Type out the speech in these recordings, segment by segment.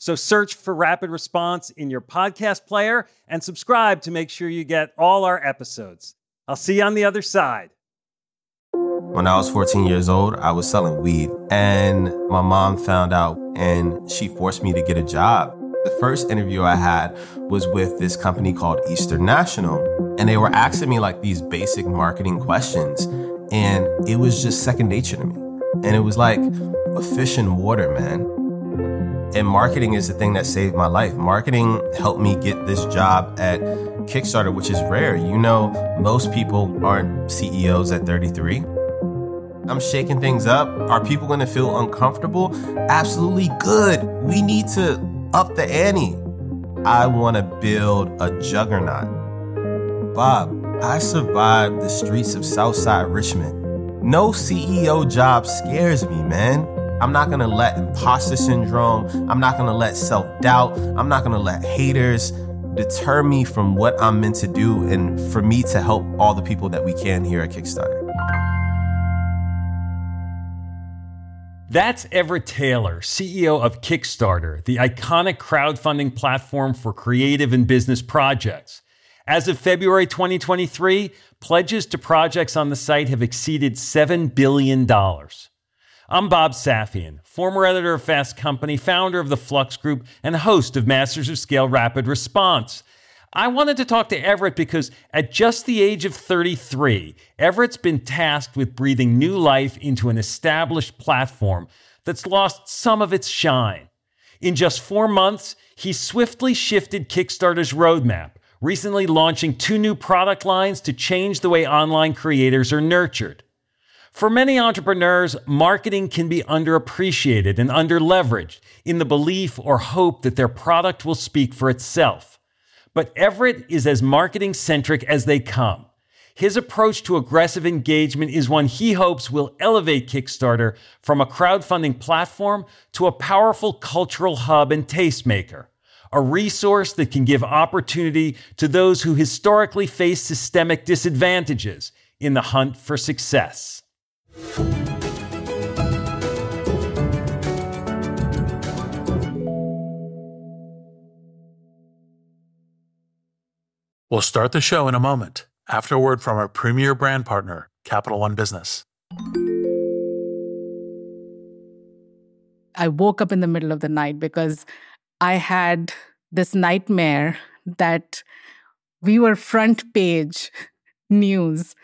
So search for Rapid Response in your podcast player and subscribe to make sure you get all our episodes. I'll see you on the other side. When I was 14 years old, I was selling weed, and my mom found out and she forced me to get a job. The first interview I had was with this company called Eastern National, and they were asking me like these basic marketing questions, and it was just second nature to me. And it was like a fish in water, man. And marketing is the thing that saved my life. Marketing helped me get this job at Kickstarter, which is rare. You know, most people aren't CEOs at 33. I'm shaking things up. Are people going to feel uncomfortable? Absolutely good. We need to up the ante. I want to build a juggernaut. Bob, I survived the streets of Southside Richmond. No CEO job scares me, man. I'm not gonna let imposter syndrome, I'm not gonna let self doubt, I'm not gonna let haters deter me from what I'm meant to do and for me to help all the people that we can here at Kickstarter. That's Everett Taylor, CEO of Kickstarter, the iconic crowdfunding platform for creative and business projects. As of February 2023, pledges to projects on the site have exceeded $7 billion. I'm Bob Safian, former editor of Fast Company, founder of the Flux Group, and host of Masters of Scale Rapid Response. I wanted to talk to Everett because at just the age of 33, Everett's been tasked with breathing new life into an established platform that's lost some of its shine. In just four months, he swiftly shifted Kickstarter's roadmap, recently launching two new product lines to change the way online creators are nurtured. For many entrepreneurs, marketing can be underappreciated and underleveraged in the belief or hope that their product will speak for itself. But Everett is as marketing centric as they come. His approach to aggressive engagement is one he hopes will elevate Kickstarter from a crowdfunding platform to a powerful cultural hub and tastemaker, a resource that can give opportunity to those who historically face systemic disadvantages in the hunt for success. We'll start the show in a moment after a word from our premier brand partner, Capital One Business. I woke up in the middle of the night because I had this nightmare that we were front page news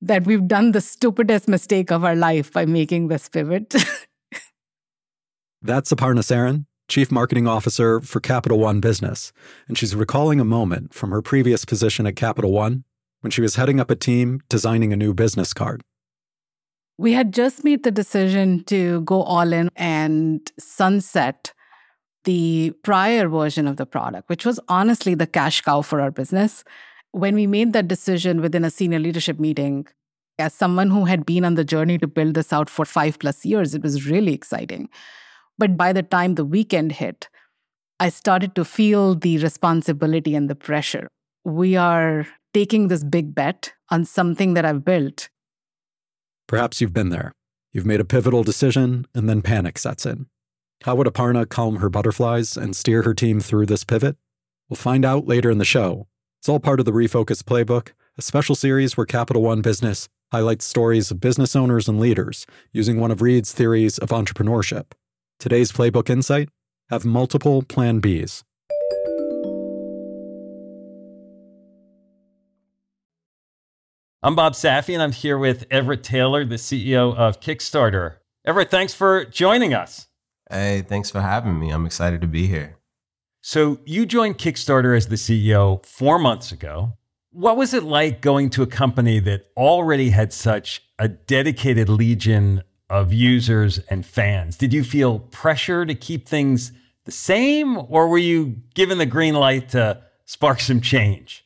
that we've done the stupidest mistake of our life by making this pivot. That's Aparna Saran, Chief Marketing Officer for Capital One Business, and she's recalling a moment from her previous position at Capital One when she was heading up a team designing a new business card. We had just made the decision to go all in and sunset the prior version of the product, which was honestly the cash cow for our business when we made that decision within a senior leadership meeting, as someone who had been on the journey to build this out for five plus years, it was really exciting. But by the time the weekend hit, I started to feel the responsibility and the pressure. We are taking this big bet on something that I've built. Perhaps you've been there. You've made a pivotal decision, and then panic sets in. How would Aparna calm her butterflies and steer her team through this pivot? We'll find out later in the show it's all part of the Refocus Playbook, a special series where Capital One Business highlights stories of business owners and leaders using one of Reid's theories of entrepreneurship. Today's Playbook Insight have multiple Plan Bs. I'm Bob Safi, and I'm here with Everett Taylor, the CEO of Kickstarter. Everett, thanks for joining us. Hey, thanks for having me. I'm excited to be here. So, you joined Kickstarter as the CEO four months ago. What was it like going to a company that already had such a dedicated legion of users and fans? Did you feel pressure to keep things the same, or were you given the green light to spark some change?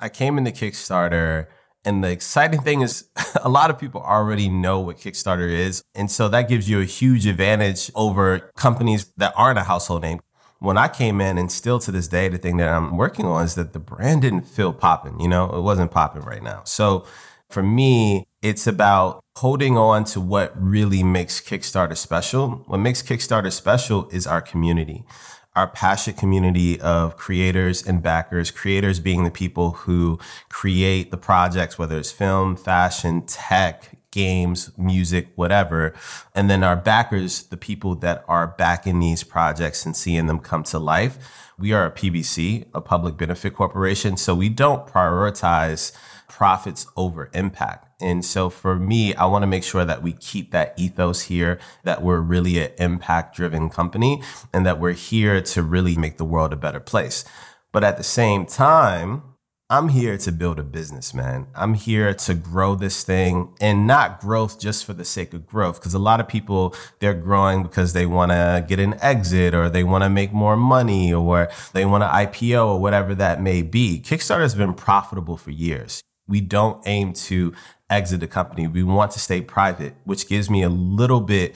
I came into Kickstarter and the exciting thing is, a lot of people already know what Kickstarter is. And so that gives you a huge advantage over companies that aren't a household name. When I came in, and still to this day, the thing that I'm working on is that the brand didn't feel popping. You know, it wasn't popping right now. So for me, it's about holding on to what really makes Kickstarter special. What makes Kickstarter special is our community our passionate community of creators and backers, creators being the people who create the projects, whether it's film, fashion, tech, games, music, whatever. And then our backers, the people that are backing these projects and seeing them come to life. We are a PBC, a public benefit corporation. So we don't prioritize profits over impact. And so for me, I want to make sure that we keep that ethos here, that we're really an impact driven company and that we're here to really make the world a better place. But at the same time, I'm here to build a business, man. I'm here to grow this thing and not growth just for the sake of growth. Because a lot of people, they're growing because they want to get an exit or they want to make more money or they want to IPO or whatever that may be. Kickstarter has been profitable for years. We don't aim to exit the company. We want to stay private, which gives me a little bit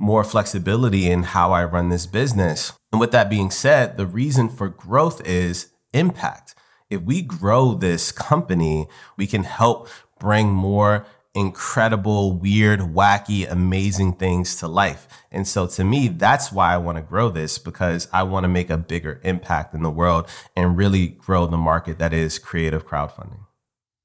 more flexibility in how I run this business. And with that being said, the reason for growth is impact. If we grow this company, we can help bring more incredible, weird, wacky, amazing things to life. And so to me, that's why I want to grow this because I want to make a bigger impact in the world and really grow the market that is creative crowdfunding.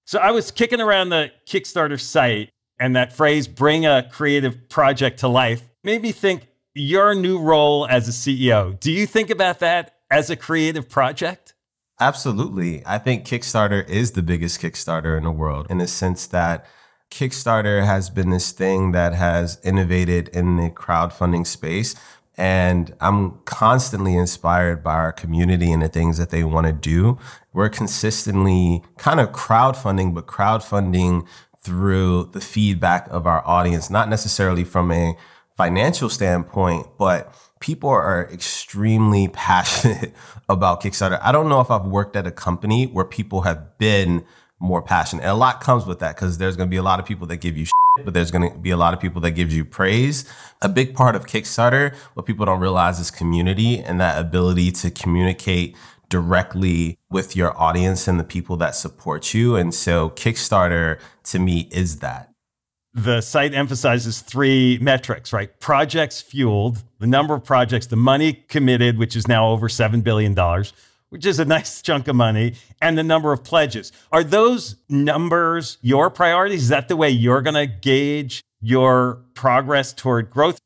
So I was kicking around the Kickstarter site, and that phrase, bring a creative project to life, made me think your new role as a CEO. Do you think about that as a creative project? Absolutely. I think Kickstarter is the biggest Kickstarter in the world in the sense that Kickstarter has been this thing that has innovated in the crowdfunding space and I'm constantly inspired by our community and the things that they want to do. We're consistently kind of crowdfunding, but crowdfunding through the feedback of our audience, not necessarily from a financial standpoint, but people are extremely passionate about Kickstarter. I don't know if I've worked at a company where people have been more passionate. And a lot comes with that because there's going to be a lot of people that give you shit, but there's going to be a lot of people that gives you praise. A big part of Kickstarter, what people don't realize is community and that ability to communicate directly with your audience and the people that support you. And so Kickstarter to me is that. The site emphasizes three metrics, right? Projects fueled, the number of projects, the money committed, which is now over $7 billion which is a nice chunk of money, and the number of pledges. Are those numbers your priorities? Is that the way you're going to gauge your progress toward growth?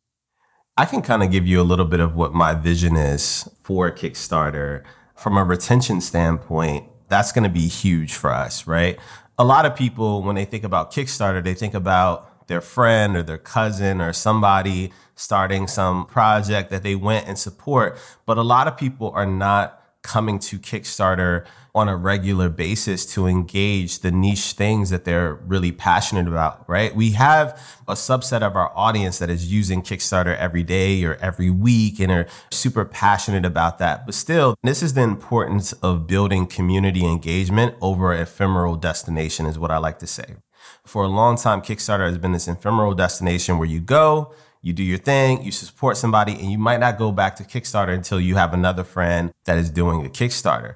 I can kind of give you a little bit of what my vision is for Kickstarter. From a retention standpoint, that's going to be huge for us, right? A lot of people, when they think about Kickstarter, they think about their friend or their cousin or somebody starting some project that they went and support. But a lot of people are not coming to Kickstarter on a regular basis to engage the niche things that they're really passionate about, right? We have a subset of our audience that is using Kickstarter every day or every week and are super passionate about that. But still, this is the importance of building community engagement over ephemeral destination is what I like to say. For a long time, Kickstarter has been this ephemeral destination where you go, you do your thing, you support somebody, and you might not go back to Kickstarter until you have another friend that is doing a Kickstarter.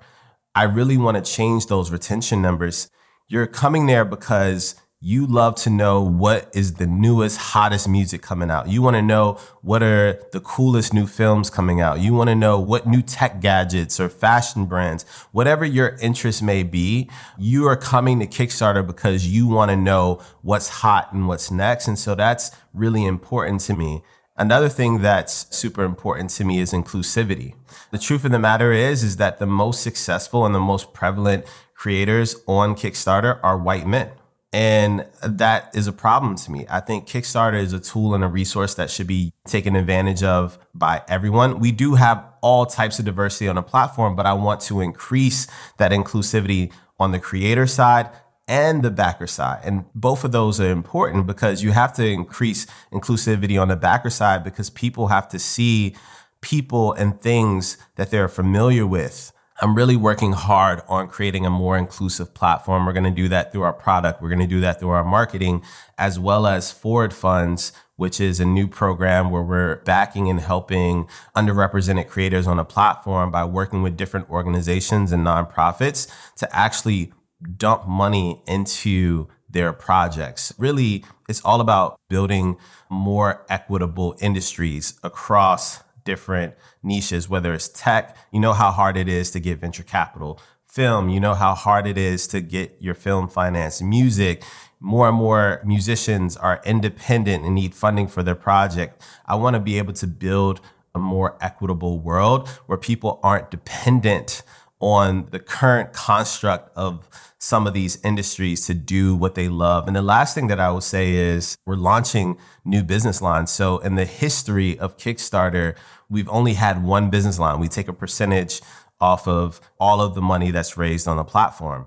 I really want to change those retention numbers. You're coming there because you love to know what is the newest, hottest music coming out. You want to know what are the coolest new films coming out. You want to know what new tech gadgets or fashion brands, whatever your interest may be, you are coming to Kickstarter because you want to know what's hot and what's next. And so that's really important to me. Another thing that's super important to me is inclusivity. The truth of the matter is, is that the most successful and the most prevalent creators on Kickstarter are white men. And that is a problem to me. I think Kickstarter is a tool and a resource that should be taken advantage of by everyone. We do have all types of diversity on the platform, but I want to increase that inclusivity on the creator side and the backer side. And both of those are important because you have to increase inclusivity on the backer side because people have to see people and things that they're familiar with I'm really working hard on creating a more inclusive platform. We're going to do that through our product. We're going to do that through our marketing, as well as Forward Funds, which is a new program where we're backing and helping underrepresented creators on a platform by working with different organizations and nonprofits to actually dump money into their projects. Really, it's all about building more equitable industries across different niches, whether it's tech, you know how hard it is to get venture capital, film, you know how hard it is to get your film financed, music. More and more musicians are independent and need funding for their project. I want to be able to build a more equitable world where people aren't dependent on the current construct of some of these industries to do what they love. And the last thing that I will say is we're launching new business lines. So in the history of Kickstarter, we've only had one business line. We take a percentage off of all of the money that's raised on the platform.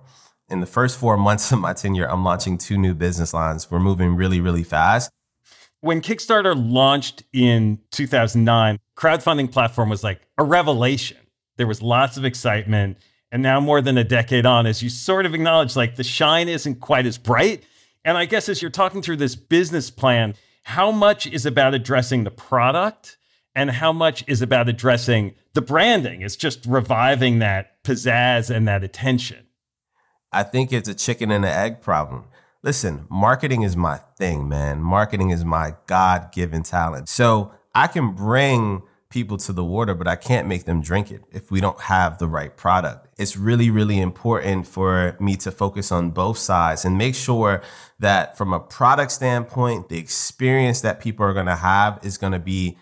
In the first four months of my tenure, I'm launching two new business lines. We're moving really, really fast. When Kickstarter launched in 2009, crowdfunding platform was like a revelation. There was lots of excitement. And now, more than a decade on, as you sort of acknowledge, like the shine isn't quite as bright. And I guess as you're talking through this business plan, how much is about addressing the product and how much is about addressing the branding. It's just reviving that pizzazz and that attention. I think it's a chicken and an egg problem. Listen, marketing is my thing, man. Marketing is my God given talent. So I can bring people to the water, but I can't make them drink it if we don't have the right product. It's really, really important for me to focus on both sides and make sure that from a product standpoint, the experience that people are going to have is going to be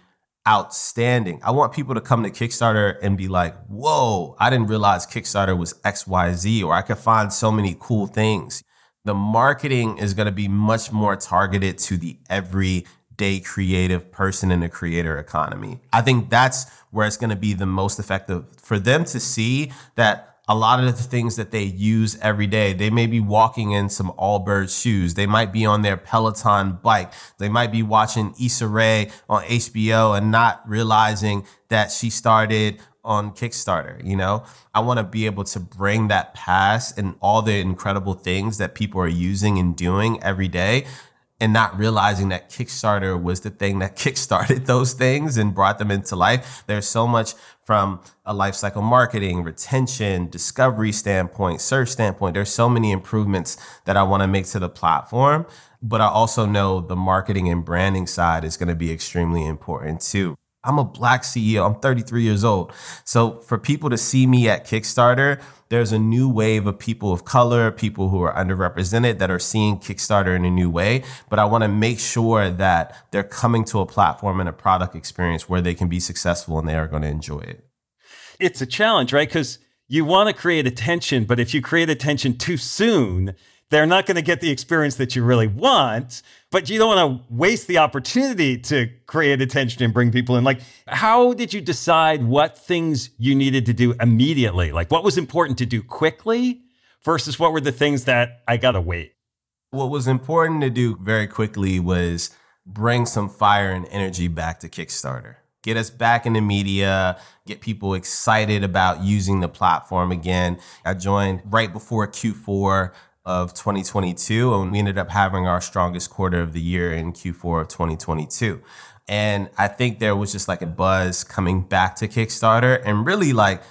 outstanding. I want people to come to Kickstarter and be like, whoa, I didn't realize Kickstarter was XYZ, or I could find so many cool things. The marketing is going to be much more targeted to the everyday creative person in the creator economy. I think that's where it's going to be the most effective for them to see that a lot of the things that they use every day. They may be walking in some Allbirds shoes. They might be on their Peloton bike. They might be watching Issa Rae on HBO and not realizing that she started on Kickstarter, you know? I want to be able to bring that past and all the incredible things that people are using and doing every day and not realizing that Kickstarter was the thing that kickstarted those things and brought them into life. There's so much from a lifecycle marketing, retention, discovery standpoint, search standpoint. There's so many improvements that I want to make to the platform. But I also know the marketing and branding side is going to be extremely important too. I'm a black CEO. I'm 33 years old. So for people to see me at Kickstarter, there's a new wave of people of color, people who are underrepresented that are seeing Kickstarter in a new way. But I want to make sure that they're coming to a platform and a product experience where they can be successful and they are going to enjoy it. It's a challenge, right? Because you want to create attention, but if you create attention too soon, they're not going to get the experience that you really want, but you don't want to waste the opportunity to create attention and bring people in. Like, how did you decide what things you needed to do immediately? Like, what was important to do quickly versus what were the things that I got to wait? What was important to do very quickly was bring some fire and energy back to Kickstarter. Get us back in the media, get people excited about using the platform again. I joined right before Q4 of 2022, and we ended up having our strongest quarter of the year in Q4 of 2022. And I think there was just like a buzz coming back to Kickstarter and really like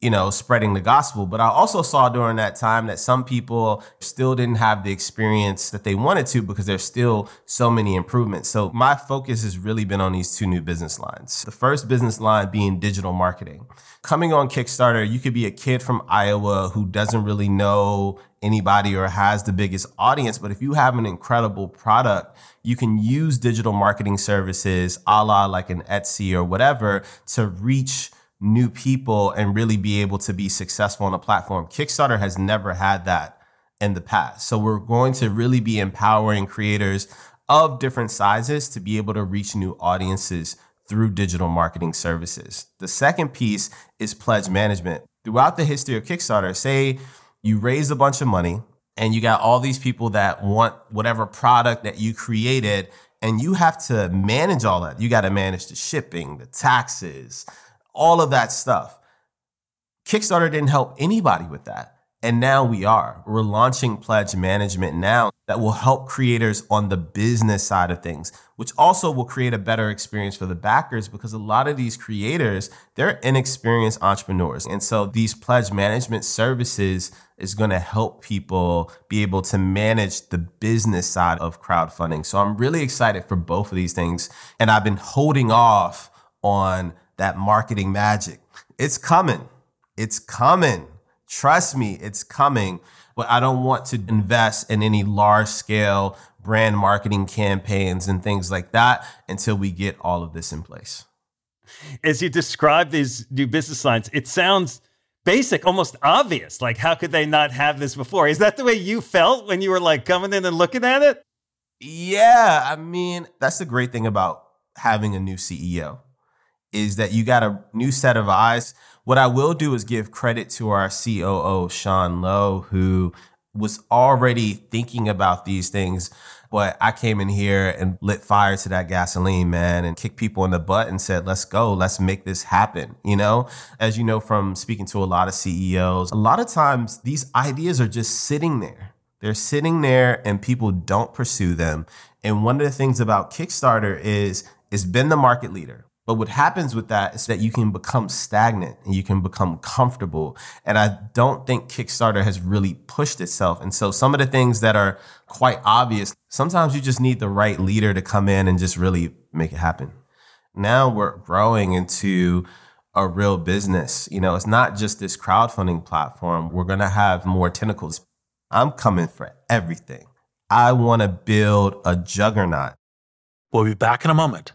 you know, spreading the gospel. But I also saw during that time that some people still didn't have the experience that they wanted to because there's still so many improvements. So my focus has really been on these two new business lines. The first business line being digital marketing. Coming on Kickstarter, you could be a kid from Iowa who doesn't really know anybody or has the biggest audience. But if you have an incredible product, you can use digital marketing services a la like an Etsy or whatever to reach new people and really be able to be successful on a platform. Kickstarter has never had that in the past. So we're going to really be empowering creators of different sizes to be able to reach new audiences through digital marketing services. The second piece is pledge management. Throughout the history of Kickstarter, say you raise a bunch of money and you got all these people that want whatever product that you created and you have to manage all that. You got to manage the shipping, the taxes, all of that stuff. Kickstarter didn't help anybody with that. And now we are. We're launching pledge management now that will help creators on the business side of things, which also will create a better experience for the backers because a lot of these creators, they're inexperienced entrepreneurs. And so these pledge management services is going to help people be able to manage the business side of crowdfunding. So I'm really excited for both of these things. And I've been holding off on that marketing magic. It's coming. It's coming. Trust me, it's coming. But I don't want to invest in any large scale brand marketing campaigns and things like that until we get all of this in place. As you describe these new business lines, it sounds basic, almost obvious. Like, how could they not have this before? Is that the way you felt when you were like coming in and looking at it? Yeah. I mean, that's the great thing about having a new CEO is that you got a new set of eyes. What I will do is give credit to our COO, Sean Lowe, who was already thinking about these things. But I came in here and lit fire to that gasoline, man, and kicked people in the butt and said, let's go, let's make this happen. You know, as you know from speaking to a lot of CEOs, a lot of times these ideas are just sitting there. They're sitting there and people don't pursue them. And one of the things about Kickstarter is it's been the market leader. But what happens with that is that you can become stagnant and you can become comfortable. And I don't think Kickstarter has really pushed itself. And so some of the things that are quite obvious, sometimes you just need the right leader to come in and just really make it happen. Now we're growing into a real business. You know, it's not just this crowdfunding platform. We're going to have more tentacles. I'm coming for everything. I want to build a juggernaut. We'll be back in a moment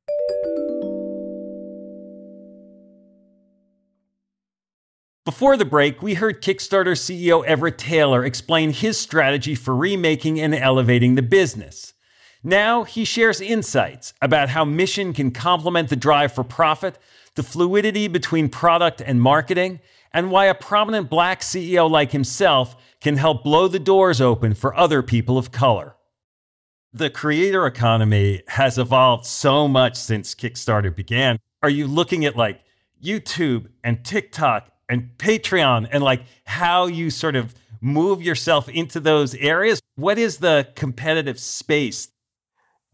Before the break, we heard Kickstarter CEO Everett Taylor explain his strategy for remaking and elevating the business. Now he shares insights about how mission can complement the drive for profit, the fluidity between product and marketing, and why a prominent black CEO like himself can help blow the doors open for other people of color. The creator economy has evolved so much since Kickstarter began. Are you looking at like YouTube and TikTok and Patreon and like how you sort of move yourself into those areas. What is the competitive space?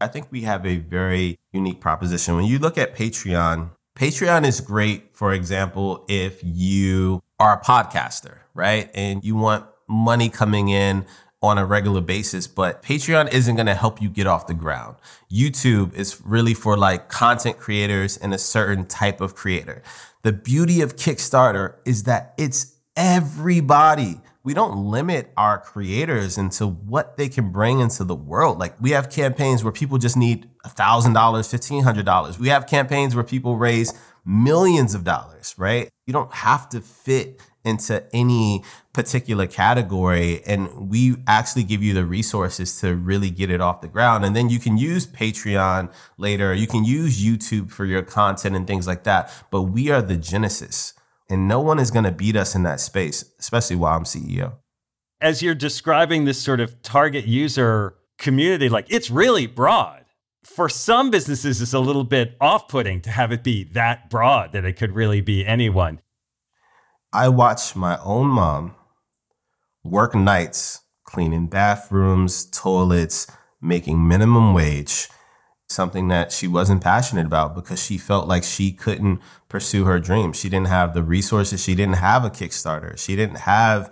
I think we have a very unique proposition. When you look at Patreon, Patreon is great, for example, if you are a podcaster, right? And you want money coming in on a regular basis, but Patreon isn't going to help you get off the ground. YouTube is really for like content creators and a certain type of creator. The beauty of Kickstarter is that it's everybody. We don't limit our creators into what they can bring into the world. Like we have campaigns where people just need $1,000, $1,500. We have campaigns where people raise millions of dollars, right? You don't have to fit into any particular category. And we actually give you the resources to really get it off the ground. And then you can use Patreon later. You can use YouTube for your content and things like that. But we are the genesis. And no one is going to beat us in that space, especially while I'm CEO. As you're describing this sort of target user community, like it's really broad. for some businesses, it's a little bit off putting to have it be that broad that it could really be anyone. I watched my own mom work nights cleaning bathrooms, toilets, making minimum wage, something that she wasn't passionate about because she felt like she couldn't pursue her dreams. She didn't have the resources. She didn't have a Kickstarter. She didn't have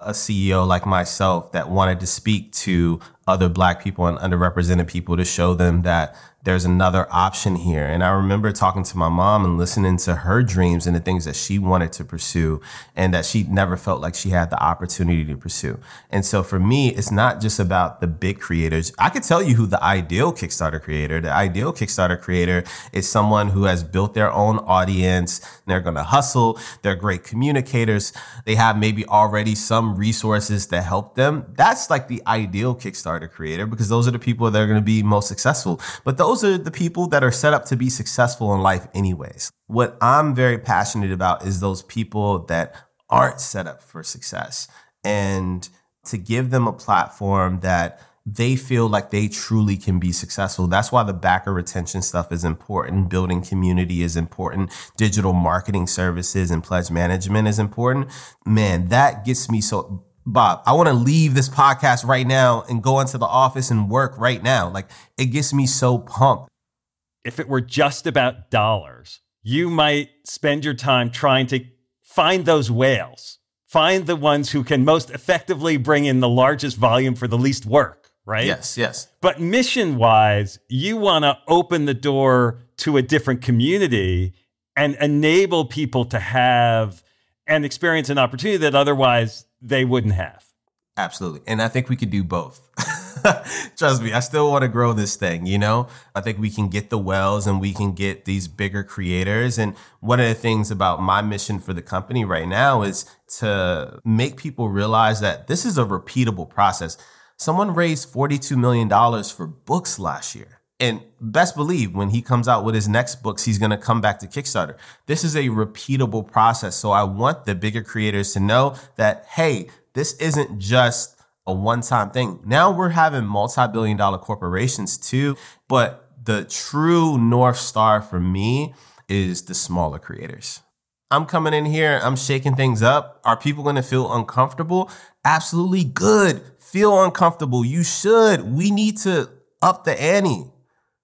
a CEO like myself that wanted to speak to other black people and underrepresented people to show them that there's another option here. And I remember talking to my mom and listening to her dreams and the things that she wanted to pursue and that she never felt like she had the opportunity to pursue. And so for me, it's not just about the big creators. I could tell you who the ideal Kickstarter creator, the ideal Kickstarter creator is someone who has built their own audience. They're going to hustle. They're great communicators. They have maybe already some resources to help them. That's like the ideal Kickstarter creator because those are the people that are going to be most successful. But those those are the people that are set up to be successful in life, anyways. What I'm very passionate about is those people that aren't set up for success and to give them a platform that they feel like they truly can be successful. That's why the backer retention stuff is important. Building community is important. Digital marketing services and pledge management is important. Man, that gets me so Bob, I want to leave this podcast right now and go into the office and work right now. Like it gets me so pumped. If it were just about dollars, you might spend your time trying to find those whales, find the ones who can most effectively bring in the largest volume for the least work, right? Yes, yes. But mission wise, you want to open the door to a different community and enable people to have and experience an opportunity that otherwise they wouldn't have. Absolutely. And I think we could do both. Trust me, I still want to grow this thing, you know? I think we can get the wells and we can get these bigger creators. And one of the things about my mission for the company right now is to make people realize that this is a repeatable process. Someone raised $42 million for books last year. And best believe when he comes out with his next books, he's going to come back to Kickstarter. This is a repeatable process. So I want the bigger creators to know that, hey, this isn't just a one time thing. Now we're having multi billion dollar corporations too. But the true North Star for me is the smaller creators. I'm coming in here, I'm shaking things up. Are people going to feel uncomfortable? Absolutely good. Feel uncomfortable. You should. We need to up the ante.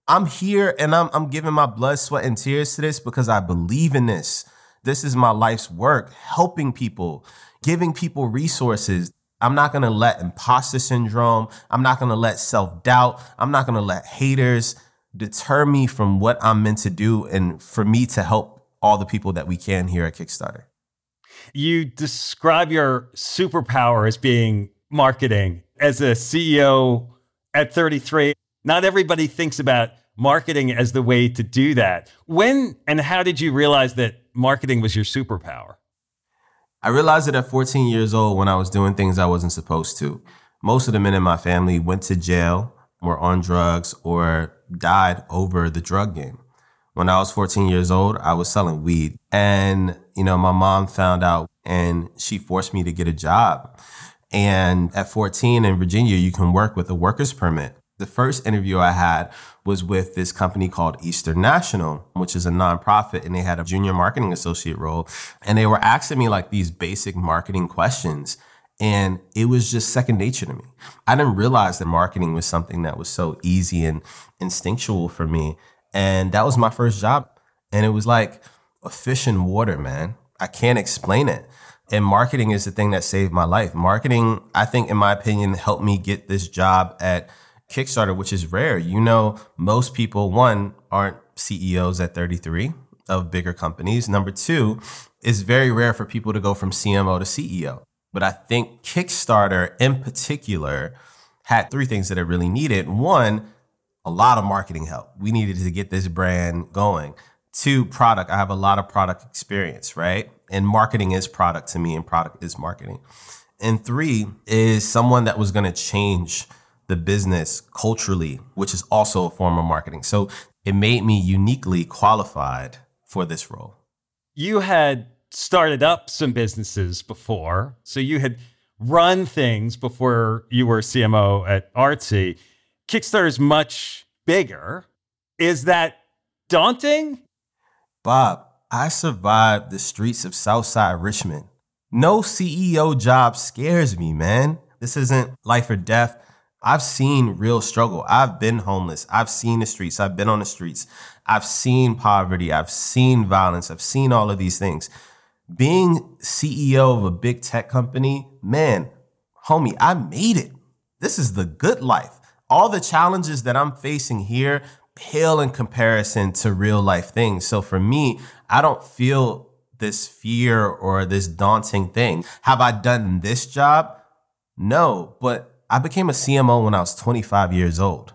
I'm here and I'm, I'm giving my blood, sweat, and tears to this because I believe in this. This is my life's work, helping people, giving people resources. I'm not gonna let imposter syndrome, I'm not gonna let self doubt, I'm not gonna let haters deter me from what I'm meant to do and for me to help all the people that we can here at Kickstarter. You describe your superpower as being marketing. As a CEO at 33, not everybody thinks about marketing as the way to do that. When and how did you realize that marketing was your superpower? I realized it at 14 years old when I was doing things I wasn't supposed to. Most of the men in my family went to jail, were on drugs, or died over the drug game. When I was 14 years old, I was selling weed. And, you know, my mom found out and she forced me to get a job. And at 14 in Virginia, you can work with a worker's permit. The first interview I had was with this company called Eastern National, which is a nonprofit, and they had a junior marketing associate role. And they were asking me like these basic marketing questions. And it was just second nature to me. I didn't realize that marketing was something that was so easy and instinctual for me. And that was my first job. And it was like a fish in water, man. I can't explain it. And marketing is the thing that saved my life. Marketing, I think, in my opinion, helped me get this job at Kickstarter, which is rare. You know, most people, one, aren't CEOs at 33 of bigger companies. Number two, it's very rare for people to go from CMO to CEO. But I think Kickstarter in particular had three things that it really needed. One, a lot of marketing help. We needed to get this brand going. Two, product. I have a lot of product experience, right? And marketing is product to me, and product is marketing. And three is someone that was going to change the business culturally, which is also a form of marketing. So it made me uniquely qualified for this role. You had started up some businesses before. So you had run things before you were CMO at Artsy. Kickstarter is much bigger. Is that daunting? Bob, I survived the streets of Southside Richmond. No CEO job scares me, man. This isn't life or death. I've seen real struggle. I've been homeless. I've seen the streets. I've been on the streets. I've seen poverty. I've seen violence. I've seen all of these things. Being CEO of a big tech company, man, homie, I made it. This is the good life. All the challenges that I'm facing here pale in comparison to real life things. So for me, I don't feel this fear or this daunting thing. Have I done this job? No, but I became a CMO when I was 25 years old.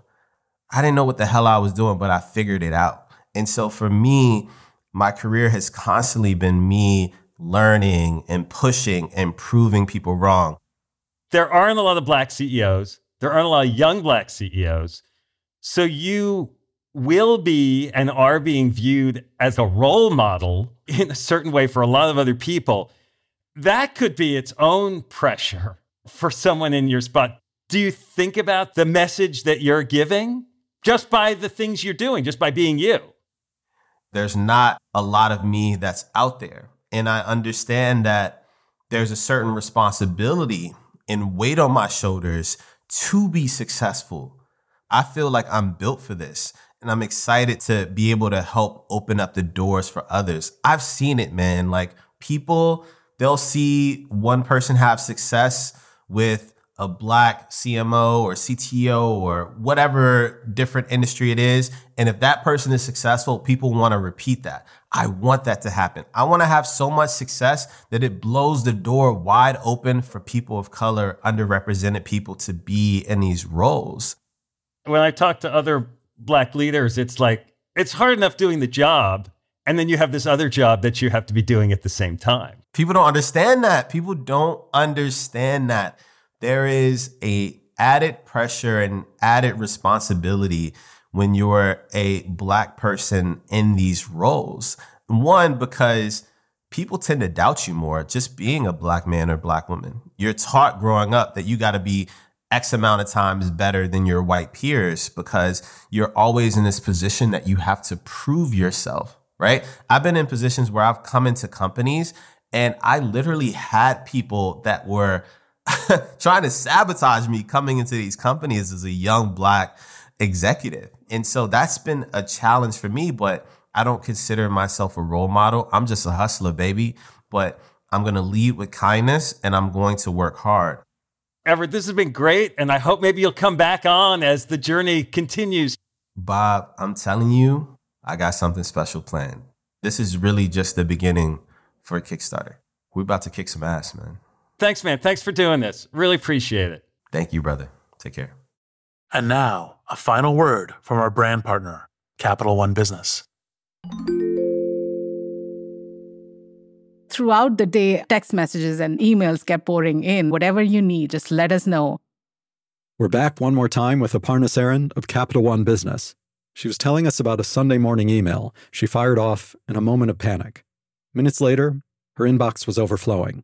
I didn't know what the hell I was doing, but I figured it out. And so for me, my career has constantly been me learning and pushing and proving people wrong. There aren't a lot of black CEOs. There aren't a lot of young black CEOs. So you will be and are being viewed as a role model in a certain way for a lot of other people. That could be its own pressure for someone in your spot. Do you think about the message that you're giving just by the things you're doing, just by being you? There's not a lot of me that's out there. And I understand that there's a certain responsibility and weight on my shoulders to be successful. I feel like I'm built for this and I'm excited to be able to help open up the doors for others. I've seen it, man. Like people, they'll see one person have success with a black CMO or CTO or whatever different industry it is. And if that person is successful, people want to repeat that. I want that to happen. I want to have so much success that it blows the door wide open for people of color, underrepresented people to be in these roles. When I talk to other black leaders, it's like, it's hard enough doing the job. And then you have this other job that you have to be doing at the same time. People don't understand that. People don't understand that there is a added pressure and added responsibility when you're a black person in these roles. One, because people tend to doubt you more just being a black man or black woman. You're taught growing up that you got to be X amount of times better than your white peers because you're always in this position that you have to prove yourself, right? I've been in positions where I've come into companies and I literally had people that were trying to sabotage me coming into these companies as a young black executive. And so that's been a challenge for me, but I don't consider myself a role model. I'm just a hustler, baby. But I'm going to lead with kindness and I'm going to work hard. Everett, this has been great. And I hope maybe you'll come back on as the journey continues. Bob, I'm telling you, I got something special planned. This is really just the beginning for Kickstarter. We're about to kick some ass, man. Thanks, man. Thanks for doing this. Really appreciate it. Thank you, brother. Take care. And now, a final word from our brand partner, Capital One Business. Throughout the day, text messages and emails kept pouring in. Whatever you need, just let us know. We're back one more time with Aparna Saran of Capital One Business. She was telling us about a Sunday morning email she fired off in a moment of panic. Minutes later, her inbox was overflowing,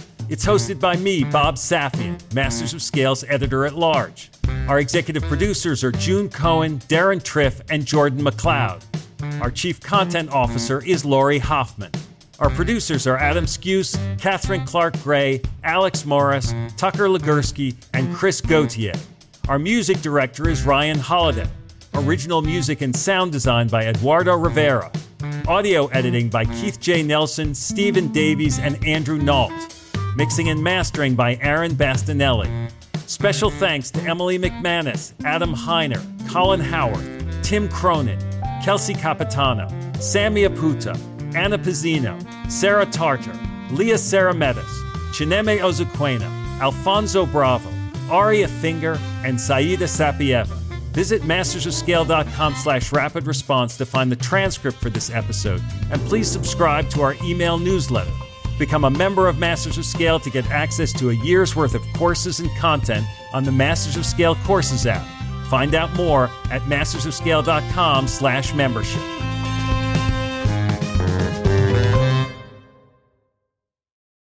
It's hosted by me, Bob Safian, Masters of Scales editor at large. Our executive producers are June Cohen, Deron Triff, and Jordan McLeod. Our chief content officer is Laurie Hoffman. Our producers are Adam Skuse, Catherine Clark Gray, Alex Morris, Tucker Legursky, and Chris Gauthier. Our music director is Ryan Holladay. Original music and sound design by Eduardo Rivera. Audio editing by Keith J. Nelson, Stephen Davies, and Andrew Nault. Mixing and mastering by Aaron Bastinelli. Special thanks to Emily McManus, Adam Heiner, Colin Howard, Tim Cronin, Kelsey Capitano, Sammy Aputa, Anna Pizzino, Sarah Tartar, Leah Sarametis, Chineme Ozuquena, Alfonso Bravo, Aria Finger, and Saida Sapieva. Visit mastersofscale.com slash rapid response to find the transcript for this episode, and please subscribe to our email newsletter. Become a member of Masters of Scale to get access to a year's worth of courses and content on the Masters of Scale Courses app. Find out more at mastersofscale.com slash membership.